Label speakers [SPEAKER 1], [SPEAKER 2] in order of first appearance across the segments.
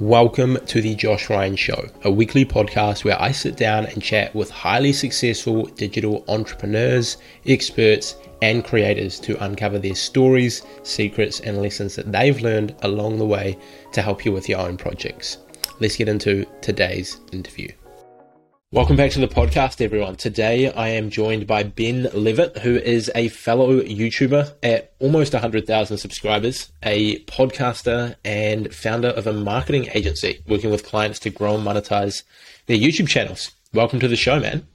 [SPEAKER 1] Welcome to the Josh Ryan Show, a weekly podcast where I sit down and chat with highly successful digital entrepreneurs, experts, and creators to uncover their stories, secrets, and lessons that they've learned along the way to help you with your own projects. Let's get into today's interview. Welcome back to the podcast, everyone. Today I am joined by Ben Leavitt, who is a fellow YouTuber at almost 100,000 subscribers, a podcaster, and founder of a marketing agency working with clients to grow and monetize their YouTube channels. Welcome to the show, man.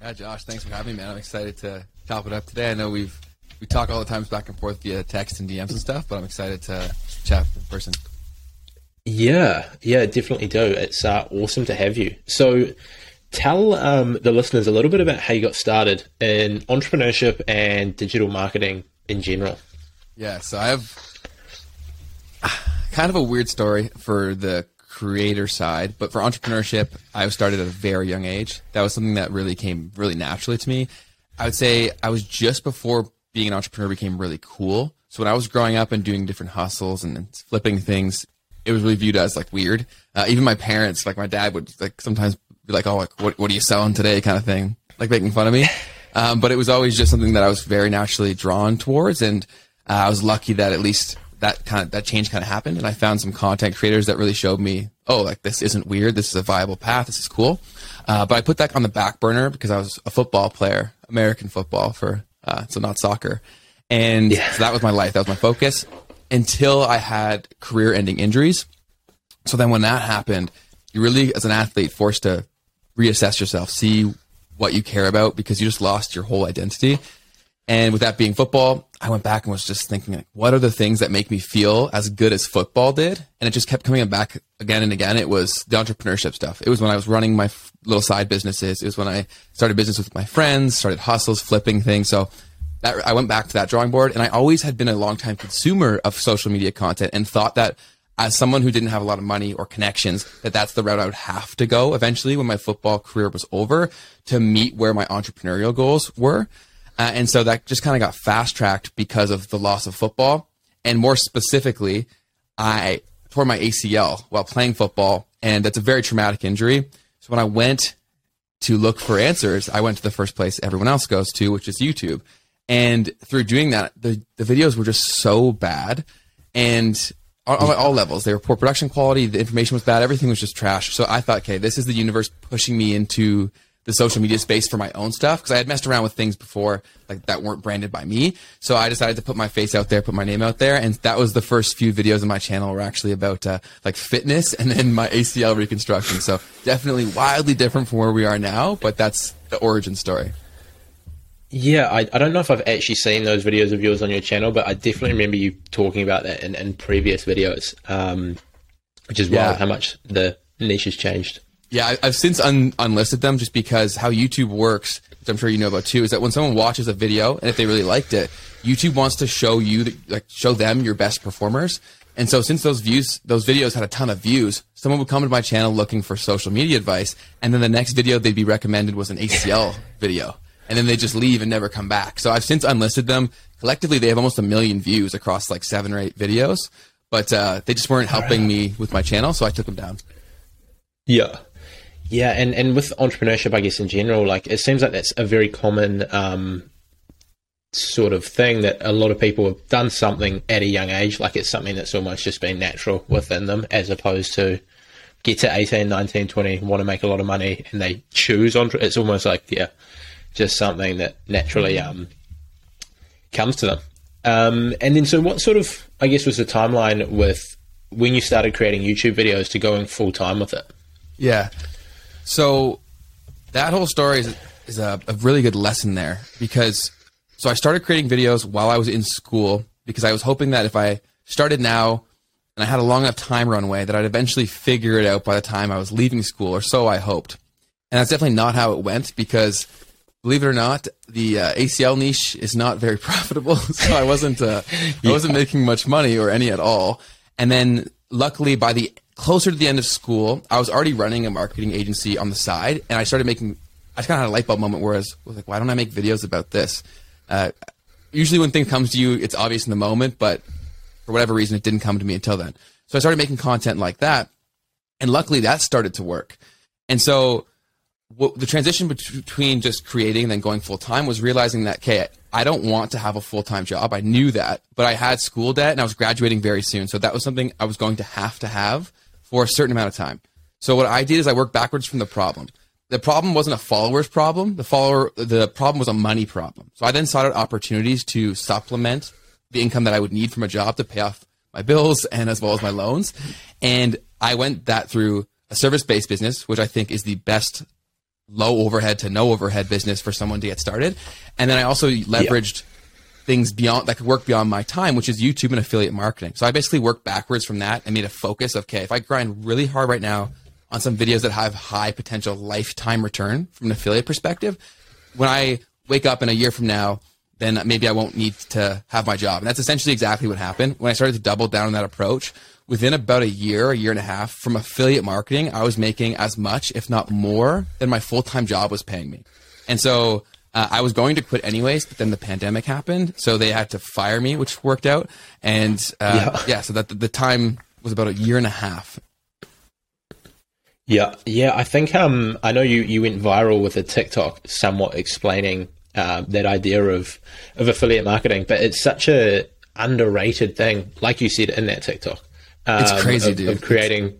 [SPEAKER 2] Yeah, Josh, thanks for having me, man. I'm excited to chop it up today. I know we've we talk all the times back and forth via text and DMs and stuff, but I'm excited to chat in person.
[SPEAKER 1] Yeah, yeah, definitely do. It's uh, awesome to have you. So, Tell um, the listeners a little bit about how you got started in entrepreneurship and digital marketing in general.
[SPEAKER 2] Yeah, so I have kind of a weird story for the creator side, but for entrepreneurship, I started at a very young age. That was something that really came really naturally to me. I would say I was just before being an entrepreneur became really cool. So when I was growing up and doing different hustles and flipping things, it was really viewed as like weird. Uh, even my parents, like my dad, would like sometimes be like, "Oh, like, what what are you selling today?" kind of thing, like making fun of me. Um, but it was always just something that I was very naturally drawn towards, and uh, I was lucky that at least that kind of that change kind of happened, and I found some content creators that really showed me, oh, like this isn't weird. This is a viable path. This is cool. Uh, but I put that on the back burner because I was a football player, American football for uh, so not soccer, and yeah. so that was my life. That was my focus until I had career-ending injuries. So then when that happened, you really, as an athlete, forced to reassess yourself, see what you care about because you just lost your whole identity. And with that being football, I went back and was just thinking, like, what are the things that make me feel as good as football did? And it just kept coming back again and again. It was the entrepreneurship stuff. It was when I was running my little side businesses. It was when I started business with my friends, started hustles, flipping things. So that, I went back to that drawing board and I always had been a long time consumer of social media content and thought that as someone who didn't have a lot of money or connections, that that's the route I would have to go eventually when my football career was over to meet where my entrepreneurial goals were. Uh, and so that just kind of got fast tracked because of the loss of football. And more specifically, I tore my ACL while playing football, and that's a very traumatic injury. So when I went to look for answers, I went to the first place everyone else goes to, which is YouTube. And through doing that, the, the videos were just so bad. And on, on, all levels. They were poor production quality. The information was bad. Everything was just trash. So I thought, okay, this is the universe pushing me into the social media space for my own stuff because I had messed around with things before like that weren't branded by me. So I decided to put my face out there, put my name out there, and that was the first few videos of my channel were actually about uh, like fitness and then my ACL reconstruction. So definitely wildly different from where we are now, but that's the origin story.
[SPEAKER 1] Yeah, I, I don't know if I've actually seen those videos of yours on your channel, but I definitely remember you talking about that in, in previous videos, um, which is yeah. wild how much the niche has changed.
[SPEAKER 2] Yeah, I, have since un- unlisted them just because how YouTube works, which I'm sure you know about too, is that when someone watches a video and if they really liked it, YouTube wants to show you, the, like, show them your best performers. And so since those views, those videos had a ton of views, someone would come to my channel looking for social media advice, and then the next video they'd be recommended was an ACL video and then they just leave and never come back. So I've since unlisted them. Collectively, they have almost a million views across like seven or eight videos, but uh, they just weren't helping me with my channel, so I took them down.
[SPEAKER 1] Yeah. Yeah, and, and with entrepreneurship, I guess in general, like it seems like that's a very common um, sort of thing that a lot of people have done something at a young age, like it's something that's almost just been natural within them, as opposed to get to 18, 19, 20, want to make a lot of money, and they choose entre. It's almost like yeah, just something that naturally um, comes to them. Um, and then, so what sort of, I guess, was the timeline with when you started creating YouTube videos to going full time with it?
[SPEAKER 2] Yeah. So that whole story is, is a, a really good lesson there because so I started creating videos while I was in school because I was hoping that if I started now and I had a long enough time runway that I'd eventually figure it out by the time I was leaving school, or so I hoped. And that's definitely not how it went because believe it or not, the uh, ACL niche is not very profitable. so I wasn't uh, I wasn't making much money or any at all. And then luckily, by the closer to the end of school, I was already running a marketing agency on the side, and I started making. I kind of had a light bulb moment where I was, was like, why don't I make videos about this? Uh, usually, when things comes to you, it's obvious in the moment, but for whatever reason, it didn't come to me until then. So I started making content like that, And luckily that started to work. And so what, the transition between just creating and then going full time was realizing that, okay, I don't want to have a full time job. I knew that, but I had school debt and I was graduating very soon. So that was something I was going to have to have for a certain amount of time. So what I did is I worked backwards from the problem. The problem wasn't a followers problem. The follower, the problem was a money problem. So I then sought out opportunities to supplement the income that I would need from a job to pay off my bills and as well as my loans. And I went that through a service based business, which I think is the best low overhead to no overhead business for someone to get started. And then I also leveraged yeah. things beyond that could work beyond my time, which is YouTube and affiliate marketing. So I basically worked backwards from that and made a focus of, okay, if I grind really hard right now on some videos that have high potential lifetime return from an affiliate perspective, when I wake up in a year from now, then maybe I won't need to have my job. And that's essentially exactly what happened. When I started to double down on that approach, within about a year, a year and a half from affiliate marketing, I was making as much, if not more, than my full time job was paying me. And so uh, I was going to quit anyways, but then the pandemic happened, so they had to fire me, which worked out. And uh, yeah. yeah, so that the, time was about a year and a half.
[SPEAKER 1] Yeah, yeah. I think um, I know you you went viral with a TikTok, somewhat explaining uh, that idea of of affiliate marketing, but it's such a underrated thing, like you said in that TikTok.
[SPEAKER 2] Um, it's crazy,
[SPEAKER 1] of,
[SPEAKER 2] dude.
[SPEAKER 1] Of creating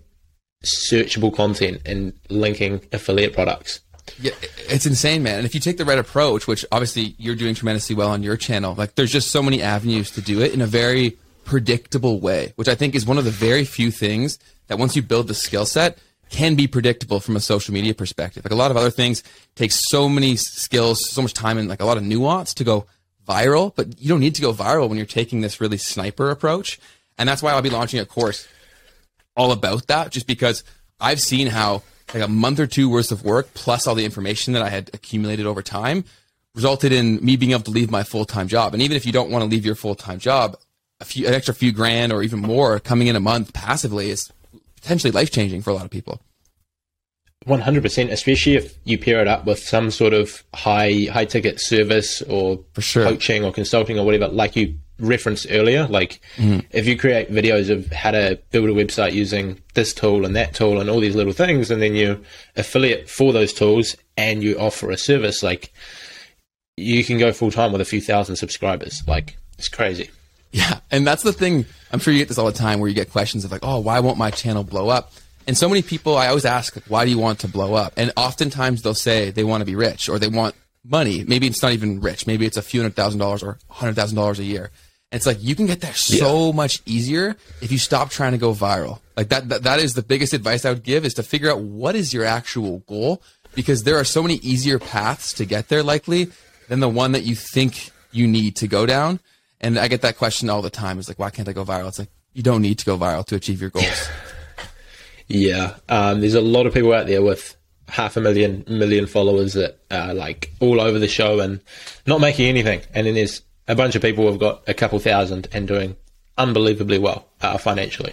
[SPEAKER 1] searchable content and linking affiliate products.
[SPEAKER 2] Yeah, it's insane, man. And if you take the right approach, which obviously you're doing tremendously well on your channel, like there's just so many avenues to do it in a very predictable way, which I think is one of the very few things that once you build the skill set can be predictable from a social media perspective. Like a lot of other things take so many skills, so much time and like a lot of nuance to go viral, but you don't need to go viral when you're taking this really sniper approach. And that's why I'll be launching a course all about that, just because I've seen how like a month or two worth of work plus all the information that I had accumulated over time resulted in me being able to leave my full time job. And even if you don't want to leave your full time job, a few an extra few grand or even more coming in a month passively is potentially life changing for a lot of people.
[SPEAKER 1] 100%, especially if you pair it up with some sort of high high ticket service or
[SPEAKER 2] sure.
[SPEAKER 1] coaching or consulting or whatever, like you referenced earlier. Like mm-hmm. if you create videos of how to build a website using this tool and that tool and all these little things, and then you affiliate for those tools and you offer a service, like you can go full time with a few thousand subscribers. Like it's crazy.
[SPEAKER 2] Yeah, and that's the thing. I'm sure you get this all the time where you get questions of like, "Oh, why won't my channel blow up?" And so many people, I always ask, like, "Why do you want to blow up?" And oftentimes they'll say they want to be rich or they want money. Maybe it's not even rich. Maybe it's a few hundred thousand dollars or hundred thousand dollars a year. And it's like you can get there so yeah. much easier if you stop trying to go viral. Like that, that that is the biggest advice I would give is to figure out what is your actual goal because there are so many easier paths to get there likely than the one that you think you need to go down. And I get that question all the time. Is like, why can't I go viral? It's like you don't need to go viral to achieve your goals.
[SPEAKER 1] yeah, um, there's a lot of people out there with half a million million followers that are like all over the show and not making anything, and then there's a bunch of people who have got a couple thousand and doing unbelievably well uh, financially.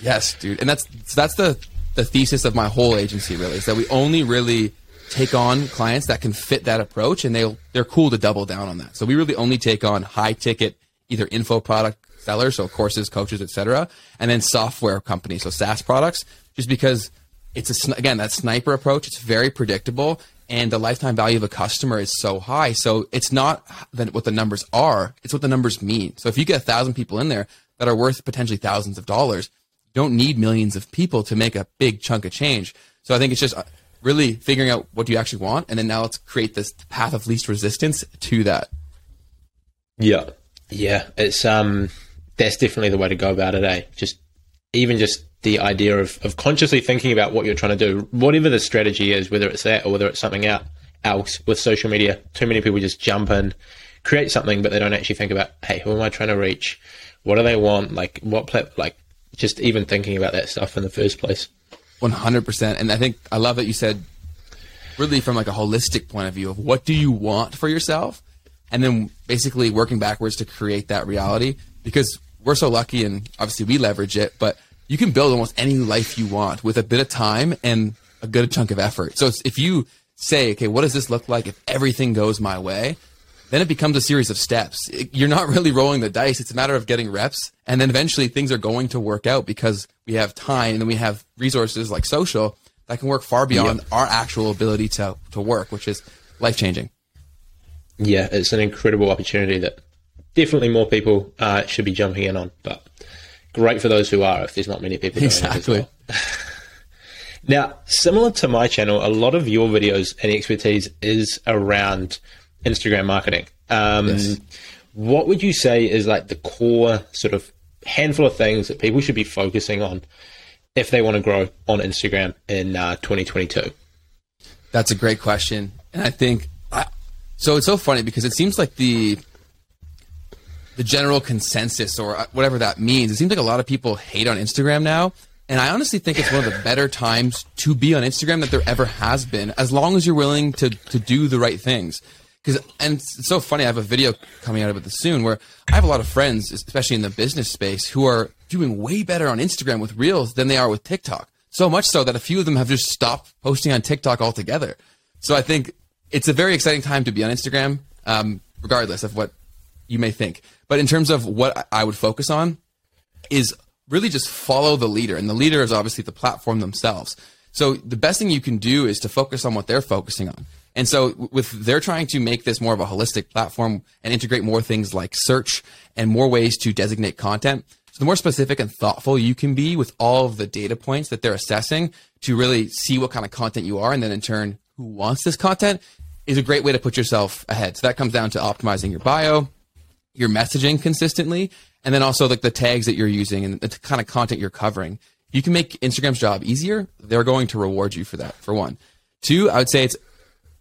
[SPEAKER 2] Yes, dude, and that's that's the the thesis of my whole agency. Really, is that we only really take on clients that can fit that approach, and they'll they're cool to double down on that. So we really only take on high ticket, either info product sellers, so courses, coaches, etc., and then software companies, so SaaS products, just because it's a, again that sniper approach. It's very predictable, and the lifetime value of a customer is so high. So it's not what the numbers are; it's what the numbers mean. So if you get a thousand people in there that are worth potentially thousands of dollars, you don't need millions of people to make a big chunk of change. So I think it's just uh, really figuring out what you actually want, and then now let's create this path of least resistance to that.
[SPEAKER 1] Yeah, yeah, it's um, that's definitely the way to go about it. Eh? Just even just the idea of, of consciously thinking about what you're trying to do, whatever the strategy is, whether it's that or whether it's something else with social media. Too many people just jump in, create something, but they don't actually think about, hey, who am I trying to reach? What do they want? Like, what, plat- like, just even thinking about that stuff in the first place.
[SPEAKER 2] 100%. And I think I love that you said, really from like a holistic point of view of what do you want for yourself? And then basically working backwards to create that reality because we're so lucky and obviously we leverage it, but you can build almost any life you want with a bit of time and a good chunk of effort. So if you say, okay, what does this look like if everything goes my way? then it becomes a series of steps. You're not really rolling the dice. It's a matter of getting reps. And then eventually things are going to work out because we have time and then we have resources like social that can work far beyond yep. our actual ability to, to work, which is life changing.
[SPEAKER 1] Yeah, it's an incredible opportunity that definitely more people uh, should be jumping in on, but great for those who are if there's not many people exactly. Well. now, similar to my channel, a lot of your videos and expertise is around Instagram marketing. Um, yes. What would you say is like the core sort of handful of things that people should be focusing on if they want to grow on Instagram in uh, 2022?
[SPEAKER 2] That's a great question, and I think I, so. It's so funny because it seems like the the general consensus or uh, whatever that means. It seems like a lot of people hate on Instagram now. And I honestly think it's one of the better times to be on Instagram that there ever has been, as long as you're willing to, to do the right things. Because and it's so funny. I have a video coming out about it soon where I have a lot of friends, especially in the business space, who are doing way better on Instagram with Reels than they are with TikTok. So much so that a few of them have just stopped posting on TikTok altogether. So I think it's a very exciting time to be on Instagram, um, regardless of what you may think. But in terms of what I would focus on, is really just follow the leader, and the leader is obviously the platform themselves. So the best thing you can do is to focus on what they're focusing on. And so with they're trying to make this more of a holistic platform and integrate more things like search and more ways to designate content. So the more specific and thoughtful you can be with all of the data points that they're assessing to really see what kind of content you are and then in turn who wants this content is a great way to put yourself ahead. So that comes down to optimizing your bio, your messaging consistently, and then also like the tags that you're using and the kind of content you're covering. You can make Instagram's job easier. They're going to reward you for that, for one. Two, I would say it's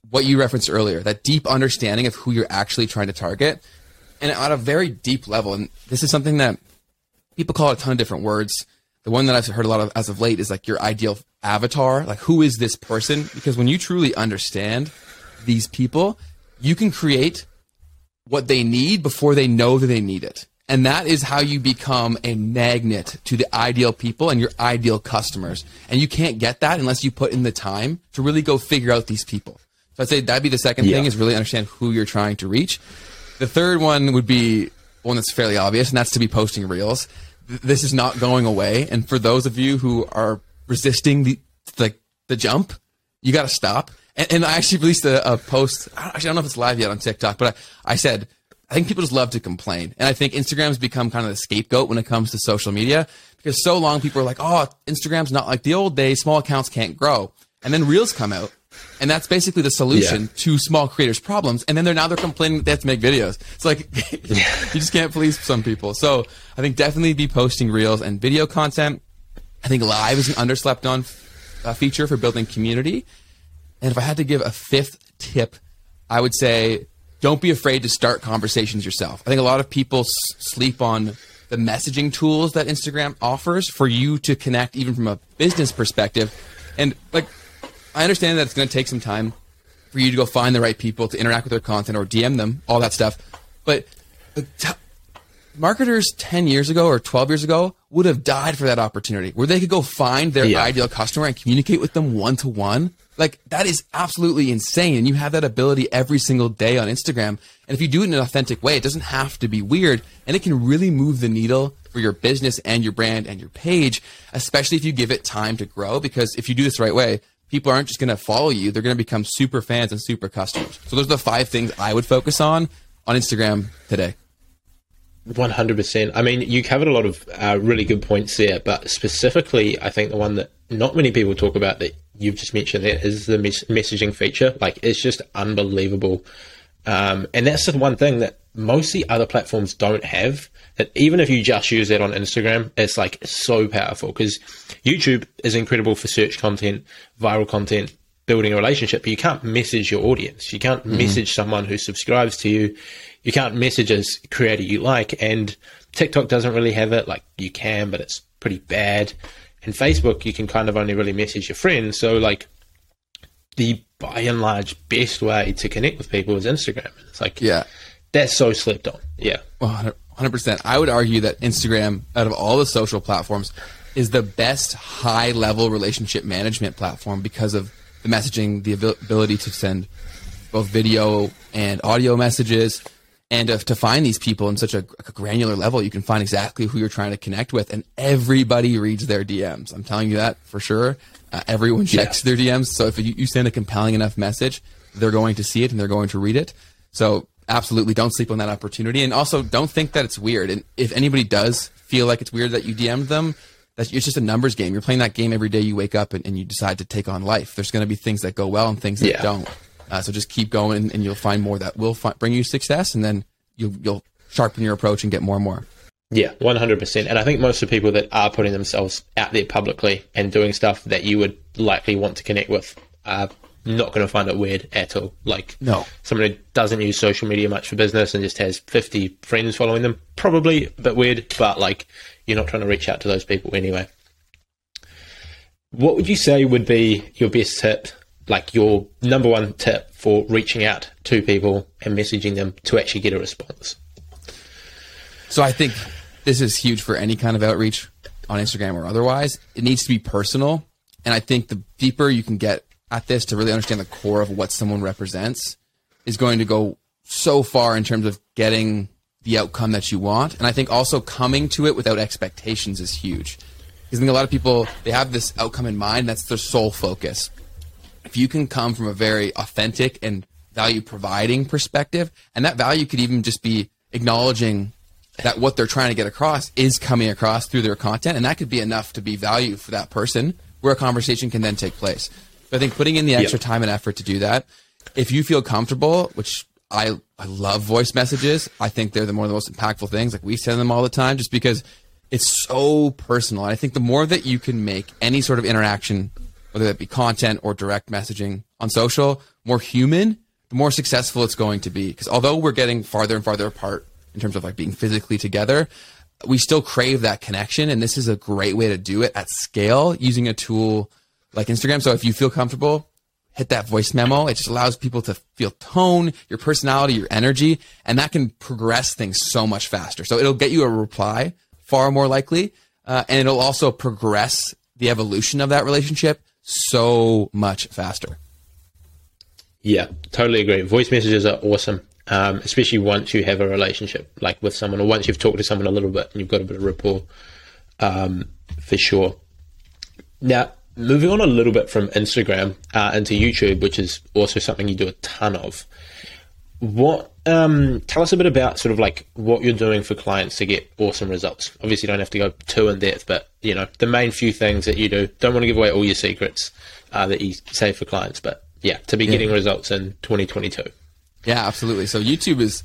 [SPEAKER 2] what you referenced earlier, that deep understanding of who you're actually trying to target, and at a very deep level. And this is something that people call it a ton of different words. The one that I've heard a lot of as of late is like your ideal avatar. Like, who is this person? Because when you truly understand these people, you can create what they need before they know that they need it. And that is how you become a magnet to the ideal people and your ideal customers. And you can't get that unless you put in the time to really go figure out these people. So I'd say that'd be the second yeah. thing is really understand who you're trying to reach. The third one would be one that's fairly obvious, and that's to be posting reels. This is not going away. And for those of you who are resisting the the, the jump, you got to stop. And, and, I actually released a, a post. I don't, actually, I don't know if it's live yet on TikTok, but I, I said I think people just love to complain. And I think Instagram's become kind of the scapegoat when it comes to social media because so long people are like, oh, Instagram's not like the old days. Small accounts can't grow. And then Reels come out and that's basically the solution yeah. to small creators' problems. And then they're now they're complaining that they have to make videos. It's like you just can't please some people. So I think definitely be posting reels and video content. I think live is an underslept on uh, feature for building community. And if I had to give a fifth tip, I would say don't be afraid to start conversations yourself. I think a lot of people s- sleep on the messaging tools that Instagram offers for you to connect even from a business perspective. And like I understand that it's going to take some time for you to go find the right people to interact with their content or DM them, all that stuff. But uh, t- marketers 10 years ago or 12 years ago would have died for that opportunity where they could go find their yeah. ideal customer and communicate with them one to one. Like that is absolutely insane. And you have that ability every single day on Instagram. And if you do it in an authentic way, it doesn't have to be weird and it can really move the needle for your business and your brand and your page, especially if you give it time to grow. Because if you do this the right way, people aren't just going to follow you; they're going to become super fans and super customers. So those are the five things I would focus on on Instagram today.
[SPEAKER 1] One hundred percent. I mean, you covered a lot of uh, really good points there, but specifically, I think the one that not many people talk about that you've just mentioned there is the mes- messaging feature. Like, it's just unbelievable, um, and that's the one thing that mostly other platforms don't have that even if you just use that on Instagram, it's like so powerful because YouTube is incredible for search content, viral content, building a relationship, but you can't message your audience. You can't mm. message someone who subscribes to you. You can't message a creator you like. And TikTok doesn't really have it. Like you can, but it's pretty bad. And Facebook, you can kind of only really message your friends. So like the by and large best way to connect with people is Instagram. It's like, yeah, that's so slept on. Yeah.
[SPEAKER 2] 100%. I would argue that Instagram, out of all the social platforms, is the best high level relationship management platform because of the messaging, the ability to send both video and audio messages. And uh, to find these people in such a, a, granular level, you can find exactly who you're trying to connect with, and everybody reads their DMs. I'm telling you that for sure. Uh, everyone checks yeah. their DMs. So if you, you send a compelling enough message, they're going to see it and they're going to read it. So absolutely don't sleep on that opportunity. And also don't think that it's weird. And if anybody does feel like it's weird that you DM'd them, that's it's just a numbers game. You're playing that game every day you wake up and, and you decide to take on life. There's going to be things that go well and things that yeah. don't. Uh, so just keep going, and you'll find more that will fi- bring you success, and then you'll you'll sharpen your approach and get more and more.
[SPEAKER 1] Yeah, one hundred percent. And I think most of the people that are putting themselves out there publicly and doing stuff that you would likely want to connect with are not going to find it weird at all. Like,
[SPEAKER 2] no,
[SPEAKER 1] someone who doesn't use social media much for business and just has fifty friends following them, probably a bit weird. But like, you're not trying to reach out to those people anyway. What would you say would be your best tip like your number one tip for reaching out to people and messaging them to actually get a response?
[SPEAKER 2] So I think this is huge for any kind of outreach on Instagram or otherwise. It needs to be personal. And I think the deeper you can get at this to really understand the core of what someone represents is going to go so far in terms of getting the outcome that you want. And I think also coming to it without expectations is huge. Because I think a lot of people, they have this outcome in mind, that's their sole focus if you can come from a very authentic and value providing perspective, and that value could even just be acknowledging that what they're trying to get across is coming across through their content, and that could be enough to be value for that person where a conversation can then take place. But I think putting in the extra yep. time and effort to do that, if you feel comfortable, which I, I love voice messages. I think they're the one of the most impactful things. Like we send them all the time just because it's so personal. And I think the more that you can make any sort of interaction whether that be content or direct messaging on social, more human, the more successful it's going to be. Because although we're getting farther and farther apart in terms of like being physically together, we still crave that connection. And this is a great way to do it at scale using a tool like Instagram. So if you feel comfortable, hit that voice memo. It just allows people to feel tone, your personality, your energy, and that can progress things so much faster. So it'll get you a reply far more likely. Uh, and it'll also progress the evolution of that relationship so much faster.
[SPEAKER 1] Yeah, totally agree. Voice messages are awesome, um, especially once you have a relationship like with someone, or once you've talked to someone a little bit and you've got a bit of rapport, um, for sure. Now, moving on a little bit from Instagram uh, into YouTube, which is also something you do a ton of. What um, tell us a bit about sort of like what you're doing for clients to get awesome results. Obviously, you don't have to go too in depth, but you know the main few things that you do. Don't want to give away all your secrets uh, that you say for clients, but yeah, to be yeah. getting results in 2022.
[SPEAKER 2] Yeah, absolutely. So YouTube is,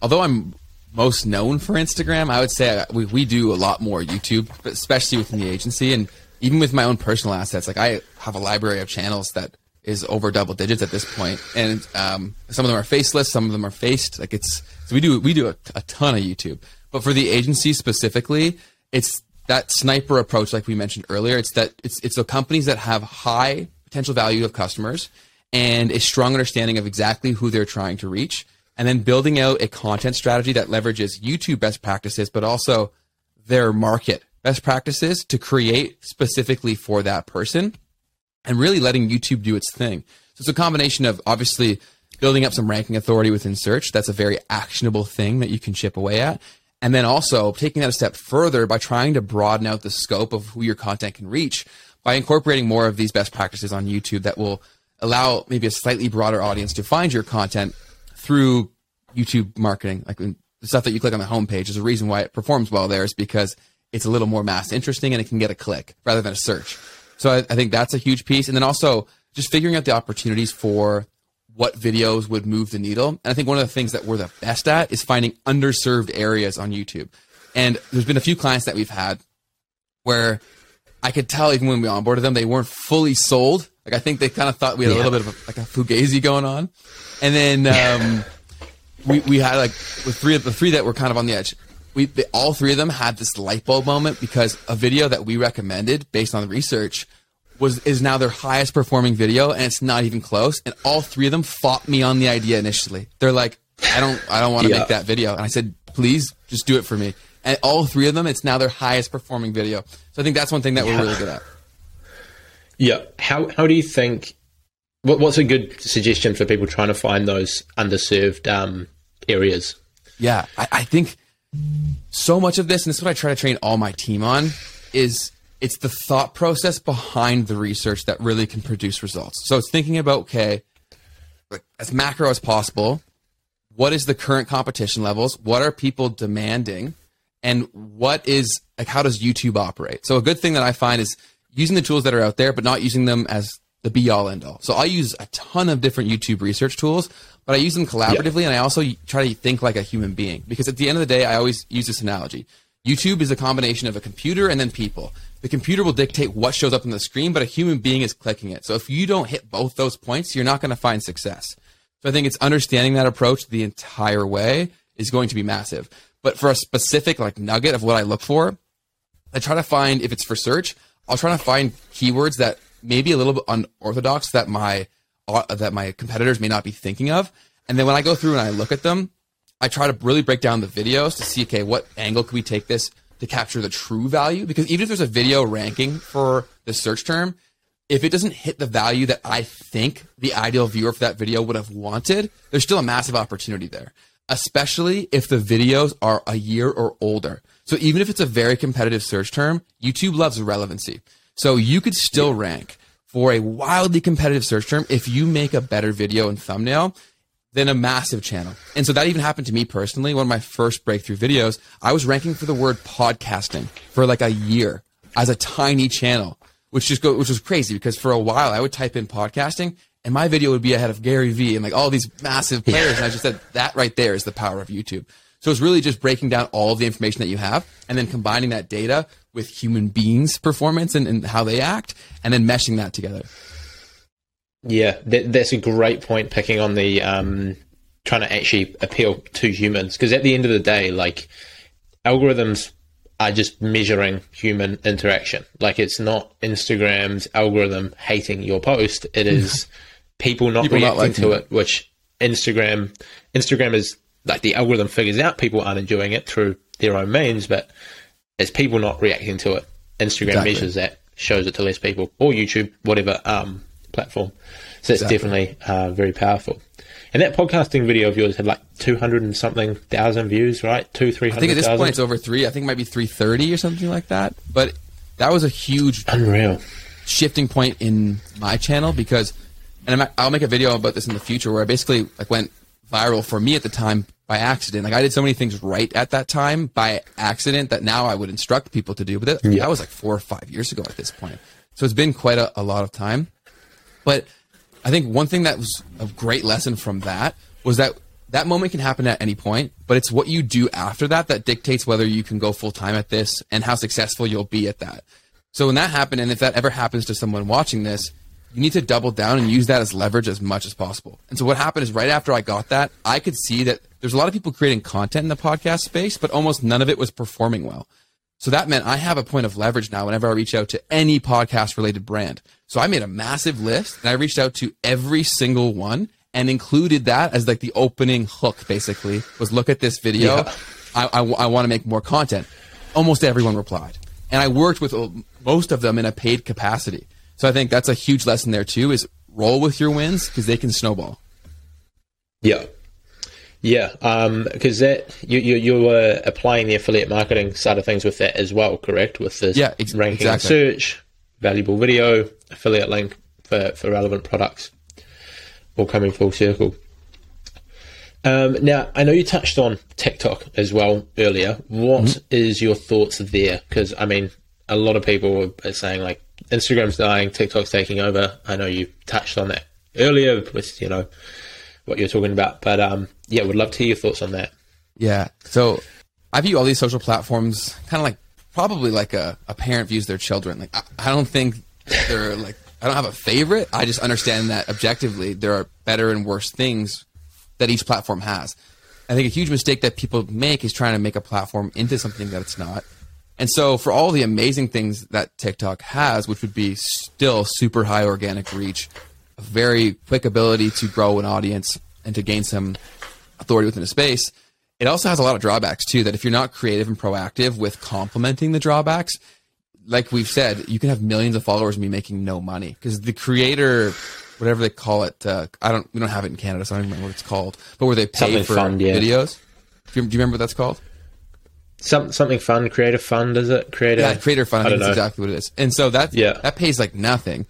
[SPEAKER 2] although I'm most known for Instagram, I would say we we do a lot more YouTube, especially within the agency and even with my own personal assets. Like I have a library of channels that is over double digits at this point, and um, some of them are faceless, some of them are faced. Like it's so we do we do a, a ton of YouTube, but for the agency specifically, it's that sniper approach, like we mentioned earlier. It's that it's it's the companies that have high potential value of customers and a strong understanding of exactly who they're trying to reach, and then building out a content strategy that leverages YouTube best practices, but also their market best practices to create specifically for that person and really letting YouTube do its thing. So it's a combination of obviously building up some ranking authority within search. That's a very actionable thing that you can chip away at. And then also taking that a step further by trying to broaden out the scope of who your content can reach by incorporating more of these best practices on YouTube that will allow maybe a slightly broader audience to find your content through YouTube marketing. Like the stuff that you click on the homepage is a reason why it performs well there is because it's a little more mass interesting and it can get a click rather than a search. So I, I think that's a huge piece. And then also just figuring out the opportunities for what videos would move the needle. And I think one of the things that we're the best at is finding underserved areas on YouTube. And there's been a few clients that we've had where I could tell even when we onboarded them, they weren't fully sold. Like I think they kind of thought we had yeah. a little bit of a, like a fugazi going on. And then um, we we had like with three of the three that were kind of on the edge we they, all three of them had this light bulb moment because a video that we recommended based on the research was is now their highest performing video and it's not even close. And all three of them fought me on the idea initially. They're like i don't i don't want to yeah. make that video. And i said please just do it for me. And all three of them it's now their highest performing video. So i think that's one thing that yeah. we're really good at.
[SPEAKER 1] Yeah. How how do you think What, what's a good suggestion for people trying to find those underserved um, areas?
[SPEAKER 2] Yeah, I, I think so much of this, and this is what I try to train all my team on, is it's the thought process behind the research that really can produce results. So it's thinking about okay, as macro as possible. What is the current competition levels? What are people demanding? And what is like how does YouTube operate? So a good thing that I find is using the tools that are out there, but not using them as the be all end all. So I use a ton of different YouTube research tools, but I use them collaboratively, and I also try to think like a human being because at the end of the day, I always use this analogy. YouTube is a combination of a computer and then people. The computer will dictate what shows up on the screen, but a human being is clicking it. So if you don't hit both those points, you're not going to find success. So I think it's understanding that approach the entire way is going to be massive. But for a specific like nugget of what I look for, I try to find if it's for search, I'll try to find keywords that maybe a little bit unorthodox that my uh, that my competitors may not be thinking of. And then when I go through and I look at them, I try to really break down the videos to see okay, what angle could we take this to capture the true value? Because even if there's a video ranking for the search term, if it doesn't hit the value that I think the ideal viewer for that video would have wanted, there's still a massive opportunity there, especially if the videos are a year or older. So even if it's a very competitive search term, YouTube loves relevancy. So you could still rank for a wildly competitive search term if you make a better video and thumbnail than a massive channel. And so that even happened to me personally. One of my first breakthrough videos, I was ranking for the word podcasting for like a year as a tiny channel, which just go, which was crazy because for a while I would type in podcasting and my video would be ahead of Gary Vee and like all these massive players. And I just said that right there is the power of YouTube. So it's really just breaking down all of the information that you have and then combining that data with human beings' performance and, and how they act and then meshing that together.
[SPEAKER 1] Yeah, that, that's a great point. Picking on the um, trying to actually appeal to humans because at the end of the day, like algorithms are just measuring human interaction. Like it's not Instagram's algorithm hating your post; it is people not people reacting not to it. Which Instagram, Instagram is like the algorithm figures out people aren't enjoying it through their own means, but it's people not reacting to it. Instagram exactly. measures that, shows it to less people, or YouTube, whatever um, platform. So it's exactly. definitely uh, very powerful. And that podcasting video of yours had like 200 and something thousand views, right? Two, 300.
[SPEAKER 2] I think at this 000? point it's over three. I think it might be 330 or something like that. But that was a huge
[SPEAKER 1] unreal
[SPEAKER 2] shifting point in my channel because, and I'll make a video about this in the future where I basically like went viral for me at the time by accident. Like I did so many things right at that time by accident that now I would instruct people to do. But that, yeah. that was like four or five years ago at this point. So it's been quite a, a lot of time. But I think one thing that was a great lesson from that was that that moment can happen at any point, but it's what you do after that that dictates whether you can go full time at this and how successful you'll be at that. So when that happened, and if that ever happens to someone watching this, you need to double down and use that as leverage as much as possible. And so what happened is right after I got that, I could see that there's a lot of people creating content in the podcast space, but almost none of it was performing well. So that meant I have a point of leverage now whenever I reach out to any podcast related brand. So I made a massive list and I reached out to every single one and included that as like the opening hook basically was look at this video. Yeah. I, I, I want to make more content. Almost everyone replied. And I worked with uh, most of them in a paid capacity. So I think that's a huge lesson there too is roll with your wins because they can snowball.
[SPEAKER 1] Yeah. Yeah, because um, that you, you you were applying the affiliate marketing side of things with that as well, correct? With this
[SPEAKER 2] yeah, ex-
[SPEAKER 1] ranking exactly. search, valuable video, affiliate link for, for relevant products, all coming full circle. Um, now, I know you touched on TikTok as well earlier. What mm-hmm. is your thoughts there? Because I mean, a lot of people are saying like Instagram's dying, TikTok's taking over. I know you touched on that earlier with you know what you're talking about. But um, yeah, would love to hear your thoughts on that.
[SPEAKER 2] Yeah. So I view all these social platforms kind of like probably like a, a parent views their children. Like I, I don't think they're like I don't have a favorite. I just understand that objectively there are better and worse things that each platform has. I think a huge mistake that people make is trying to make a platform into something that it's not. And so for all the amazing things that TikTok has, which would be still super high organic reach, a very quick ability to grow an audience and to gain some authority within a space. It also has a lot of drawbacks too. That if you're not creative and proactive with complementing the drawbacks, like we've said, you can have millions of followers and be making no money because the creator whatever they call it. Uh, I don't we don't have it in Canada, so I don't remember what it's called. But where they pay
[SPEAKER 1] Something
[SPEAKER 2] for
[SPEAKER 1] fund, yeah.
[SPEAKER 2] videos. Do you, do you remember what that's called?
[SPEAKER 1] Some something fun, creative fund, is it? Creative.
[SPEAKER 2] Yeah, creator fund. I,
[SPEAKER 1] I
[SPEAKER 2] think that's exactly what it is. And so that
[SPEAKER 1] Yeah.
[SPEAKER 2] that pays like nothing.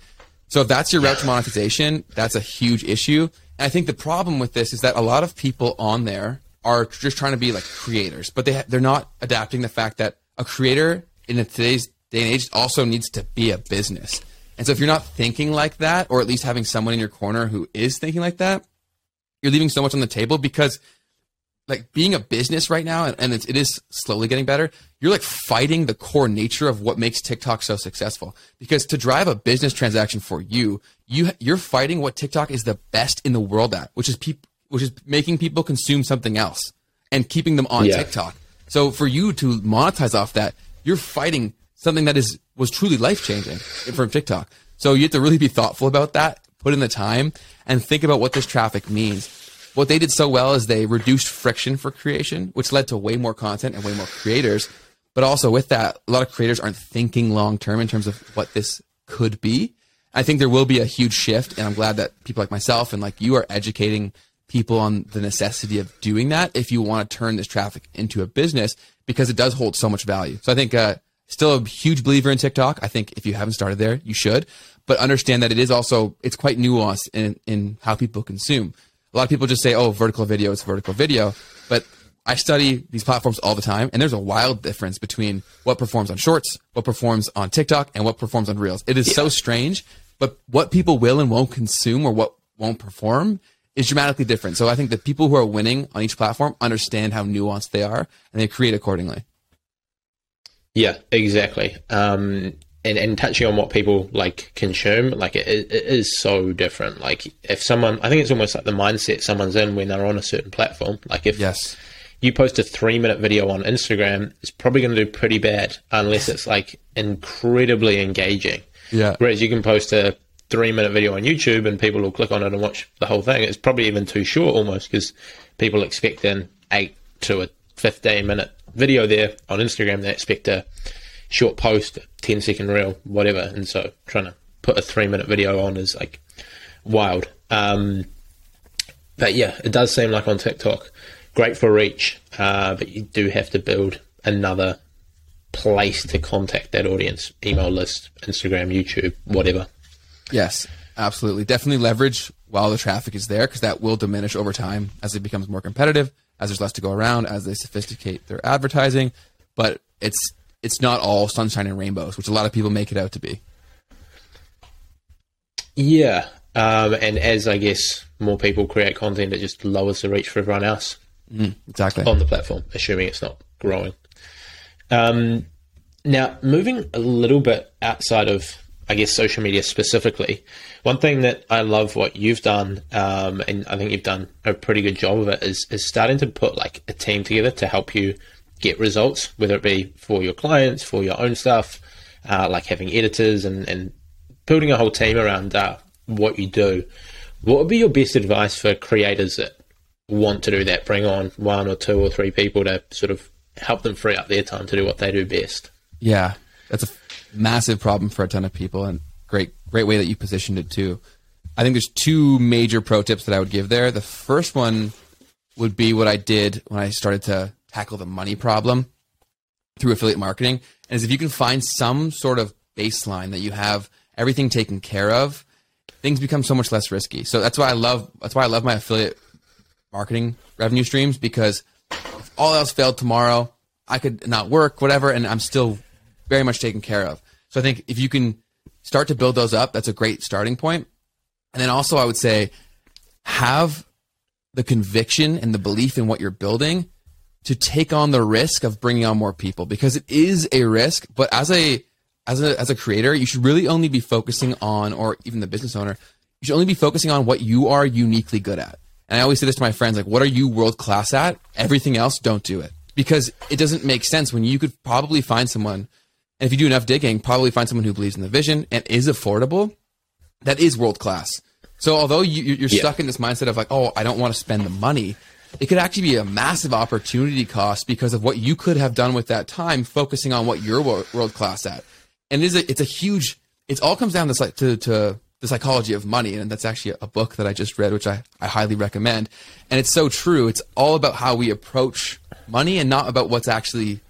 [SPEAKER 2] So if that's your route to monetization, that's a huge issue. And I think the problem with this is that a lot of people on there are just trying to be like creators, but they ha- they're not adapting the fact that a creator in today's day and age also needs to be a business. And so if you're not thinking like that, or at least having someone in your corner who is thinking like that, you're leaving so much on the table because like being a business right now, and, and it's, it is slowly getting better. You're like fighting the core nature of what makes TikTok so successful. Because to drive a business transaction for you, you you're fighting what TikTok is the best in the world at, which is peop, which is making people consume something else and keeping them on
[SPEAKER 1] Yeah.
[SPEAKER 2] TikTok. So for you to monetize off that, you're fighting something that is was truly life changing from TikTok. So you have to really be thoughtful about that, put in the time, and think about what this traffic means. What they did so well is they reduced friction for creation, which led to way more content and way more creators. But also with that, a lot of creators aren't thinking long term in terms of what this could be. I think there will be a huge shift, and I'm glad that people like myself and like you are educating people on the necessity of doing that if you want to turn this traffic into a business because it does hold so much value. So I think uh, still a huge believer in TikTok. I think if you haven't started there, you should, but understand that it is also it's quite nuanced in in how people consume. A lot of people just say, "Oh, vertical video, it's vertical video," but I study these platforms all the time, and there's a wild difference between what performs on Shorts, what performs on TikTok, and what performs on Reels. It is so strange, but what people will and won't consume or what won't perform is dramatically different. So I think the people who are winning on each platform understand how nuanced they are, and they create accordingly.
[SPEAKER 1] Yeah, exactly. Um, and, and touching on what people like consume, like it, it is so different. Like if someone, I think it's almost like the mindset someone's in when they're on a certain platform. Like if
[SPEAKER 2] Yes.
[SPEAKER 1] you post a three minute video on Instagram, it's probably going to do pretty bad unless it's like incredibly engaging.
[SPEAKER 2] Yeah.
[SPEAKER 1] Whereas you can post a three minute video on YouTube and people will click on it and watch the whole thing. It's probably even too short almost because people expect an eight to a 15 minute video there on Instagram. They expect a short post, 10 second reel, whatever. And so trying to put a three minute video on is like wild. Um, but yeah, it does seem like on TikTok, great for reach, uh, but you do have to build another place to contact that audience email list, Instagram, YouTube, whatever.
[SPEAKER 2] Yes, absolutely. Definitely leverage while the traffic is there because that will diminish over time as it becomes more competitive, as there's less to go around, as they sophisticate their advertising. But it's it's not all sunshine and rainbows, which a lot of people make it out to be.
[SPEAKER 1] Yeah. Um, and as I guess more people create content, it just lowers the reach for everyone else
[SPEAKER 2] Exactly.
[SPEAKER 1] on the platform, assuming it's not growing. Um, now, moving a little bit outside of, I guess, social media specifically, one thing that I love what you've done, um, and I think you've done a pretty good job of it, is, is starting to put like a team together to help you get results, whether it be for your clients, for your own stuff, uh, like having editors and, and building a whole team around uh, what you do. What would be your best advice for creators that want to do that, bring on one or two or three people to sort of help them free up their time to do what they do best.
[SPEAKER 2] Yeah, that's a massive problem for a ton of people, and great, great way that you positioned it too. I think there's two major pro tips that I would give there. The first one would be what I did when I started to tackle the money problem through affiliate marketing, and is if you can find some sort of baseline that you have everything taken care of, things become so much less risky. So that's why I love that's why I love my affiliate marketing revenue streams because if all else failed tomorrow, I could not work, whatever, and I'm still very much taken care of. So I think if you can start to build those up, that's a great starting point. And then also, I would say have the conviction and the belief in what you're building to take on the risk of bringing on more people because it is a risk. But as a as a as a creator, you should really only be focusing on, or even the business owner, you should only be focusing on what you are uniquely good at. And I always say this to my friends, like, what are you world class at? Everything else, don't do it. Because it doesn't make sense when you could probably find someone, and if you do enough digging, probably find someone who believes in the vision and is affordable, that is world class. So although you, you're
[SPEAKER 1] Yeah.
[SPEAKER 2] stuck in this mindset of like, oh, I don't want to spend the money, it could actually be a massive opportunity cost because of what you could have done with that time, focusing on what you're world class at. And it is a, it's a huge. It all comes down to, to to the psychology of money. And that's actually a book that I just read, which I, I highly recommend. And it's so true. It's all about how we approach money and not about what's actually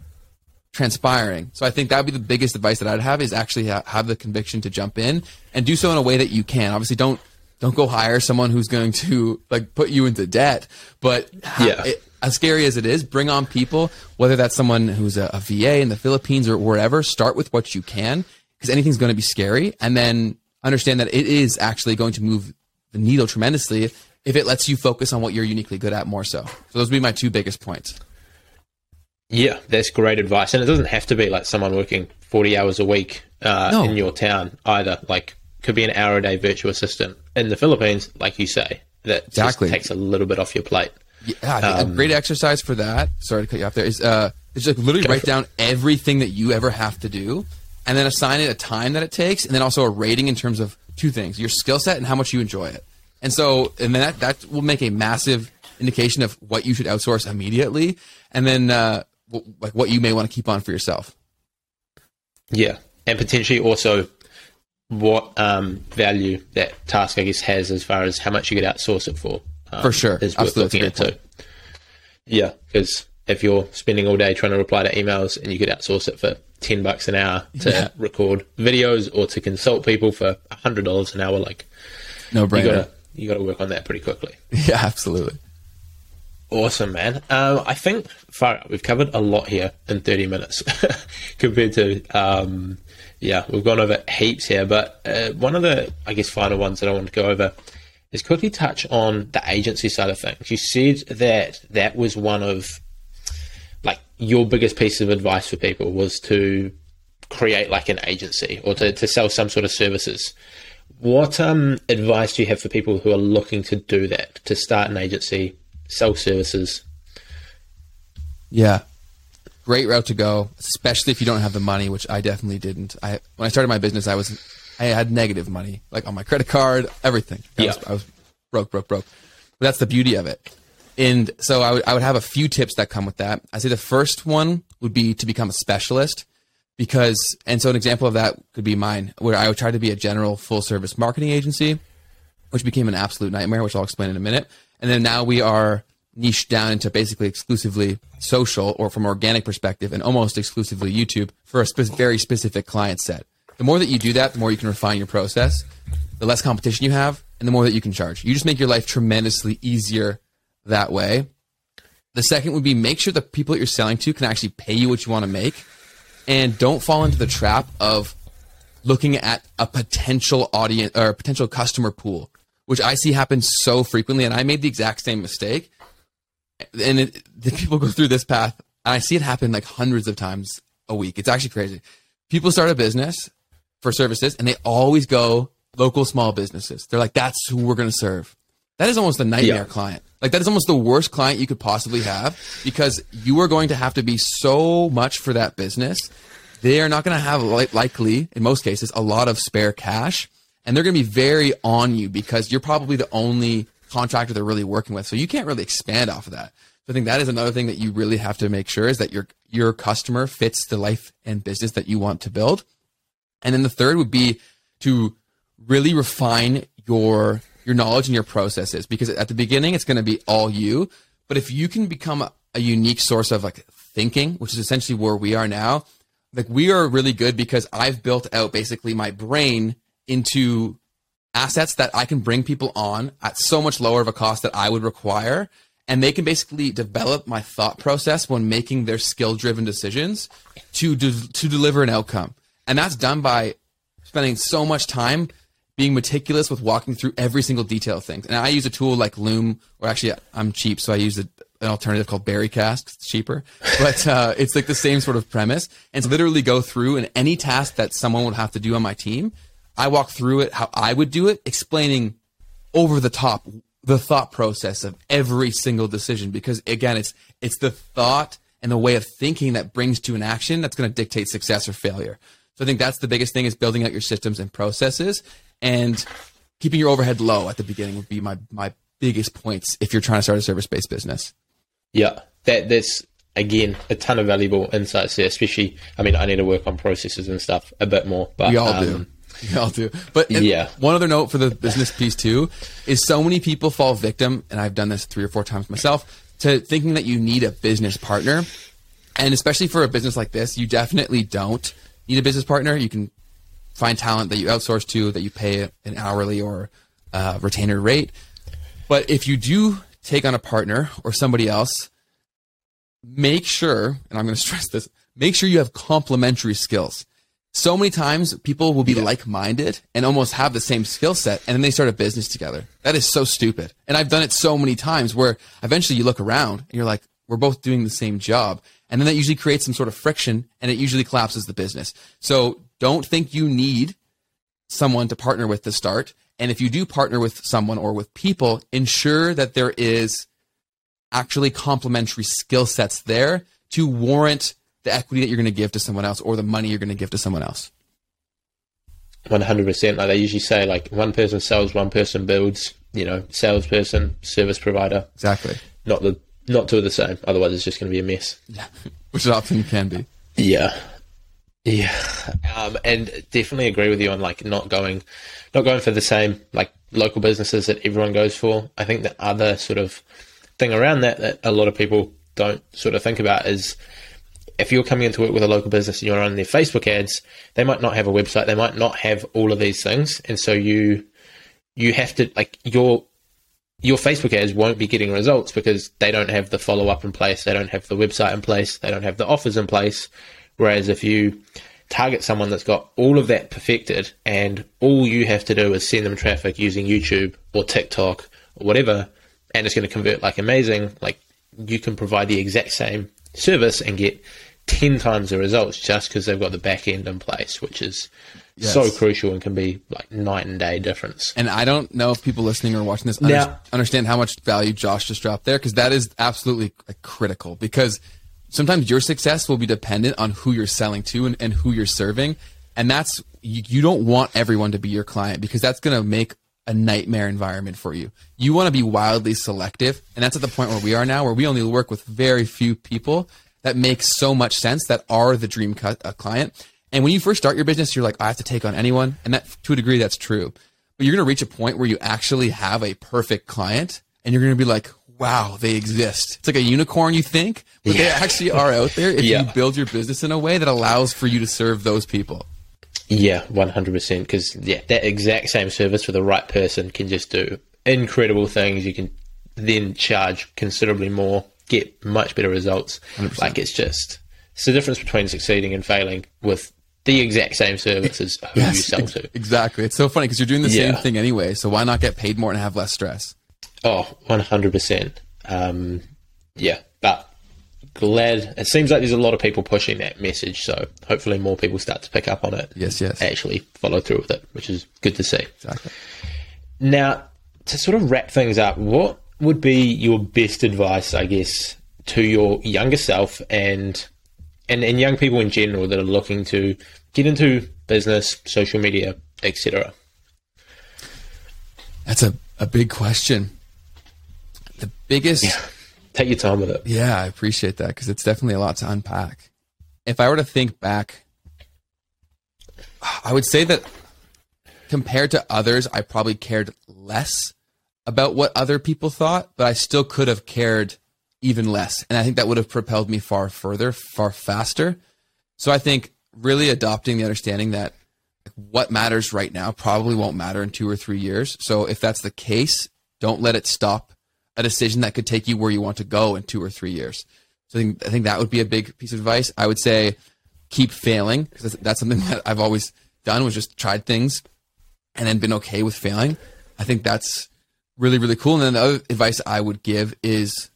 [SPEAKER 2] transpiring. So I think that would be the biggest advice that I'd have is actually ha- have the conviction to jump in and do so in a way that you can. Obviously, don't don't go hire someone who's going to like put you into debt. But
[SPEAKER 1] Yeah.
[SPEAKER 2] it- as scary as it is, bring on people, whether that's someone who's a, a VA in the Philippines or wherever. Start with what you can because anything's going to be scary, and then understand that it is actually going to move the needle tremendously if it lets you focus on what you're uniquely good at more so. So those would be my two biggest points.
[SPEAKER 1] Yeah, that's great advice. And it doesn't have to be like someone working 40 hours a week uh,
[SPEAKER 2] No.
[SPEAKER 1] in your town either. Like, could be an hour a day virtual assistant in the Philippines, like you say, that
[SPEAKER 2] Exactly.
[SPEAKER 1] just takes a little bit off your plate.
[SPEAKER 2] Yeah, I think a great exercise for that. Sorry to cut you off there. Is uh, is like literally write down everything that you ever have to do, and then assign it a time that it takes, and then also a rating in terms of two things: your skill set and how much you enjoy it. And so, and then that that will make a massive indication of what you should outsource immediately, and then uh, w- like what you may want to keep on for yourself.
[SPEAKER 1] Yeah. And potentially also what um, value that task, I guess, has as far as how much you could outsource it for. um,
[SPEAKER 2] For sure.
[SPEAKER 1] Is worth
[SPEAKER 2] Absolutely.
[SPEAKER 1] looking at too. Yeah, because if you're spending all day trying to reply to emails and you could outsource it for 10 bucks an hour to
[SPEAKER 2] Yeah.
[SPEAKER 1] record videos or to consult people for $100 an hour, like,
[SPEAKER 2] No
[SPEAKER 1] you
[SPEAKER 2] brainer.
[SPEAKER 1] gotta you gotta work on that pretty quickly.
[SPEAKER 2] Yeah, absolutely.
[SPEAKER 1] Awesome, man. Um, I think far out, we've covered a lot here in 30 minutes compared to, um, yeah, we've gone over heaps here. But uh, one of the, I guess, final ones that I want to go over is quickly touch on the agency side of things. You said that that was one of, like, your biggest piece of advice for people was to create like an agency or to, to sell some sort of services. What um, advice do you have for people who are looking to do that, to start an agency, sell services?
[SPEAKER 2] Yeah. Great route to go, especially if you don't have the money, which I definitely didn't. I when I started my business, I was I had negative money, like on my credit card, everything. I, was,
[SPEAKER 1] Yeah.
[SPEAKER 2] I was broke, broke, broke. But that's the beauty of it. And so I would I would have a few tips that come with that. I say the first one would be to become a specialist because and so an example of that could be mine, where I would try to be a general full service marketing agency which became an absolute nightmare, which I'll explain in a minute. And then now we are niched down into basically exclusively social or from organic perspective and almost exclusively YouTube for a spe- very specific client set. The more that you do that, the more you can refine your process, the less competition you have, and the more that you can charge. You just make your life tremendously easier that way. The second would be make sure the people that you're selling to can actually pay you what you want to make and don't fall into the trap of looking at a potential audience or potential customer pool, which I see happen so frequently. And I made the exact same mistake. And it, the people go through this path, and I see it happen like hundreds of times a week. It's actually crazy. People start a business for services, and they always go local small businesses. They're like, that's who we're going to serve. That is almost a nightmare
[SPEAKER 1] Yeah.
[SPEAKER 2] client. Like that is almost the worst client you could possibly have because you are going to have to be so much for that business. They are not going to have li- likely, in most cases, a lot of spare cash, and they're going to be very on you because you're probably the only contractor they're really working with. So you can't really expand off of that. So I think that is another thing that you really have to make sure is that your your customer fits the life and business that you want to build. And then the third would be to really refine your your knowledge and your processes because at the beginning it's going to be all you, but if you can become a, a unique source of like thinking, which is essentially where we are now, like we are really good because I've built out basically my brain into assets that I can bring people on at so much lower of a cost that I would require. And they can basically develop my thought process when making their skill driven decisions to, de- to deliver an outcome. And that's done by spending so much time being meticulous with walking through every single detail of things. And I use a tool like Loom, or actually I'm cheap, so I use a, an alternative called Berrycast. It's cheaper, but uh, it's like the same sort of premise. And to literally go through and any task that someone would have to do on my team, I walk through it how I would do it, explaining over the top the thought process of every single decision. Because again, it's it's the thought and the way of thinking that brings to an action that's going to dictate success or failure. So I think that's the biggest thing is building out your systems and processes and keeping your overhead low at the beginning would be my my biggest points if you're trying to start a service based business.
[SPEAKER 1] Yeah, that that's again a ton of valuable insights there. Especially, I mean, I need to work on processes and stuff a bit more. But
[SPEAKER 2] We all
[SPEAKER 1] um,
[SPEAKER 2] do. I'll do. But
[SPEAKER 1] Yeah.
[SPEAKER 2] one other note for the business piece too is so many people fall victim, and I've done this three or four times myself, to thinking that you need a business partner. And especially for a business like this, you definitely don't need a business partner. You can find talent that you outsource to, that you pay an hourly or uh, retainer rate. But if you do take on a partner or somebody else, make sure, and I'm going to stress this, make sure you have complementary skills. So many times people will be like minded and almost have the same skill set and then they start a business together. That is so stupid. And I've done it so many times where eventually you look around and you're like, we're both doing the same job. And then that usually creates some sort of friction and it usually collapses the business. So don't think you need someone to partner with to start. And if you do partner with someone or with people, ensure that there is actually complementary skill sets there to warrant the equity that you're going to give to someone else or the money you're going to give to someone else.
[SPEAKER 1] One hundred percent. Like they usually say, like one person sells, one person builds. You know, salesperson, service provider.
[SPEAKER 2] Exactly.
[SPEAKER 1] Not the not two of the same. Otherwise, it's just going to be a mess.
[SPEAKER 2] Yeah. Which it often can be.
[SPEAKER 1] Yeah, yeah, um, and definitely agree with you on like not going, not going for the same like local businesses that everyone goes for. I think the other sort of thing around that that a lot of people don't sort of think about is if you're coming into work with a local business and you're running their Facebook ads, they might not have a website, they might not have all of these things, and so you you have to like your your Facebook ads won't be getting results because they don't have the follow up in place, they don't have the website in place, they don't have the offers in place. Whereas if you target someone that's got all of that perfected and all you have to do is send them traffic using YouTube or TikTok or whatever, and it's going to convert like amazing, like you can provide the exact same service and get 10 times the results just because they've got the back end in place, which is
[SPEAKER 2] Yes.
[SPEAKER 1] so crucial and can be like night and day difference.
[SPEAKER 2] And I don't know if people listening or watching this
[SPEAKER 1] Now-
[SPEAKER 2] under- understand how much value Josh just dropped there because that is absolutely like, critical because sometimes your success will be dependent on who you're selling to and, and who you're serving. And that's, you, you don't want everyone to be your client because that's going to make a nightmare environment for you. You want to be wildly selective. And that's at the point where we are now, where we only work with very few people that make so much sense that are the dream cu- uh, client. And when you first start your business, you're like, I have to take on anyone. And that to a degree, that's true. But you're going to reach a point where you actually have a perfect client and you're going to be like, wow, they exist. It's like a unicorn, you think, but they actually are out there if
[SPEAKER 1] Yeah.
[SPEAKER 2] you build your business in a way that allows for you to serve those people.
[SPEAKER 1] Yeah, one hundred percent. Because yeah, that exact same service for the right person can just do incredible things. You can then charge considerably more, get much better results. Like it's just it's the difference between succeeding and failing with the exact same service as who you sell
[SPEAKER 2] ex-
[SPEAKER 1] to.
[SPEAKER 2] exactly. It's so funny because you're doing the same thing anyway. So why not get paid more and have less stress?
[SPEAKER 1] Oh, Oh, one hundred percent. Um, yeah, but glad it seems like there's a lot of people pushing that message. So hopefully more people start to pick up on it.
[SPEAKER 2] Yes, yes.
[SPEAKER 1] Actually follow through with it, which is good to see.
[SPEAKER 2] Exactly.
[SPEAKER 1] Now, to sort of wrap things up, what would be your best advice, I guess, to your younger self and and, and young people in general that are looking to get into business, social media, etc.?
[SPEAKER 2] That's a, a big question. The biggest.
[SPEAKER 1] Take your time with it.
[SPEAKER 2] Yeah, I appreciate that because it's definitely a lot to unpack. If I were to think back, I would say that compared to others, I probably cared less about what other people thought, but I still could have cared even less. And I think that would have propelled me far further, far faster. So I think really adopting the understanding that what matters right now probably won't matter in two or three years. So if that's the case, don't let it stop a decision that could take you where you want to go in two or three years. So I think, I think that would be a big piece of advice. I would say keep failing because that's, something that I've always done was just tried things and then been okay with failing. I think that's really, really cool. And then the other advice I would give is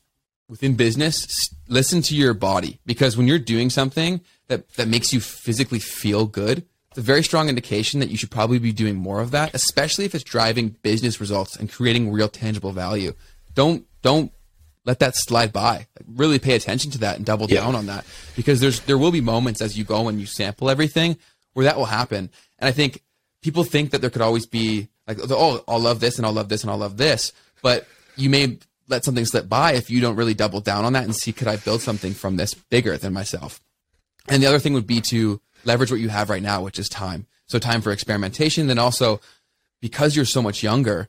[SPEAKER 2] within business, listen to your body because when you're doing something that, that makes you physically feel good, it's a very strong indication that you should probably be doing more of that, especially if it's driving business results and creating real tangible value. Don't, don't let that slide by. Really pay attention to that and double
[SPEAKER 1] Yeah.
[SPEAKER 2] down on that because there's, there will be moments as you go and you sample everything where that will happen. And I think people think that there could always be like, oh, I'll love this and I'll love this and I'll love this. But you may let something slip by if you don't really double down on that and see, could I build something from this bigger than myself? And the other thing would be to leverage what you have right now, which is time. So time for experimentation. Then also because you're so much younger,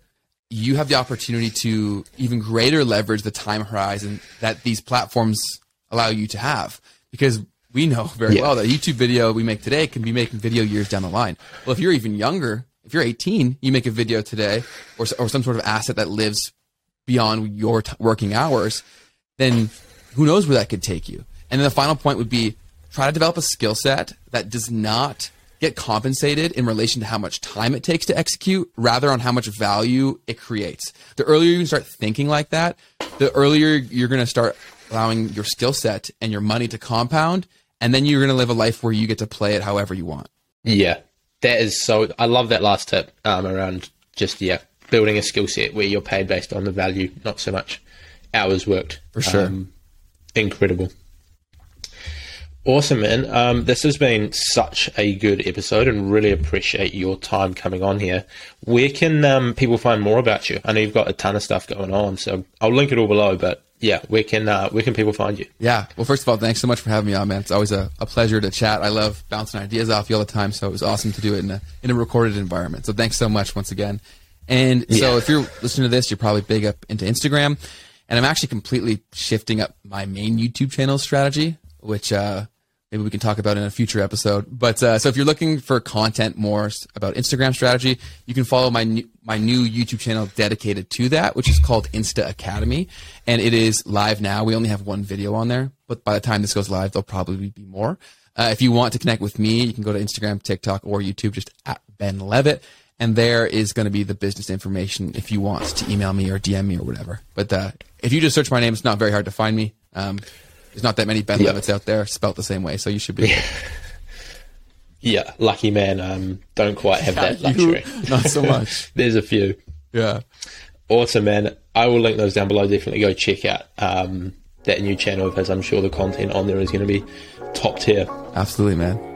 [SPEAKER 2] you have the opportunity to even greater leverage the time horizon that these platforms allow you to have. Because we know very yeah. well that YouTube video we make today can be making video years down the line. Well, if you're even younger, if you're 18, you make a video today or, or some sort of asset that lives beyond your t- working hours, then who knows where that could take you. And then the final point would be try to develop a skill set that does not get compensated in relation to how much time it takes to execute rather on how much value it creates. The earlier you start thinking like that, the earlier you're going to start allowing your skill set and your money to compound and then you're going to live a life where you get to play it however you want.
[SPEAKER 1] Yeah. That is so I love that last tip um, around just yeah, building a skill set where you're paid based on the value, not so much hours worked.
[SPEAKER 2] For sure. Um,
[SPEAKER 1] incredible. Awesome, man. Um, this has been such a good episode and really appreciate your time coming on here. Where can um, people find more about you? I know you've got a ton of stuff going on, so I'll link it all below, but yeah, where can uh, where can people find you?
[SPEAKER 2] Yeah, well, first of all, thanks so much for having me on, man. It's always a, a pleasure to chat. I love bouncing ideas off you all the time, so it was awesome to do it in a in a recorded environment. So thanks so much once again. And yeah. so if you're listening to this, you're probably big up into Instagram, and I'm actually completely shifting up my main YouTube channel strategy, which uh, maybe we can talk about in a future episode. But uh, so if you're looking for content more about Instagram strategy, you can follow my new, my new YouTube channel dedicated to that, which is called Insta Academy, and it is live now. We only have one video on there, but by the time this goes live, there'll probably be more. Uh, if you want to connect with me, you can go to Instagram, TikTok, or YouTube, just at Ben Leavitt. And there is going to be the business information if you want to email me or DM me or whatever. But uh, if you just search my name, it's not very hard to find me. Um, there's not that many Ben yep. Leavitts out there spelt the same way, so you should be.
[SPEAKER 1] yeah, lucky man. Um, don't quite have yeah, that luxury.
[SPEAKER 2] You, not so much.
[SPEAKER 1] There's a few.
[SPEAKER 2] Yeah.
[SPEAKER 1] Awesome, man. I will link those down below. Definitely go check out um, that new channel because I'm sure the content on there is going to be top tier.
[SPEAKER 2] Absolutely, man.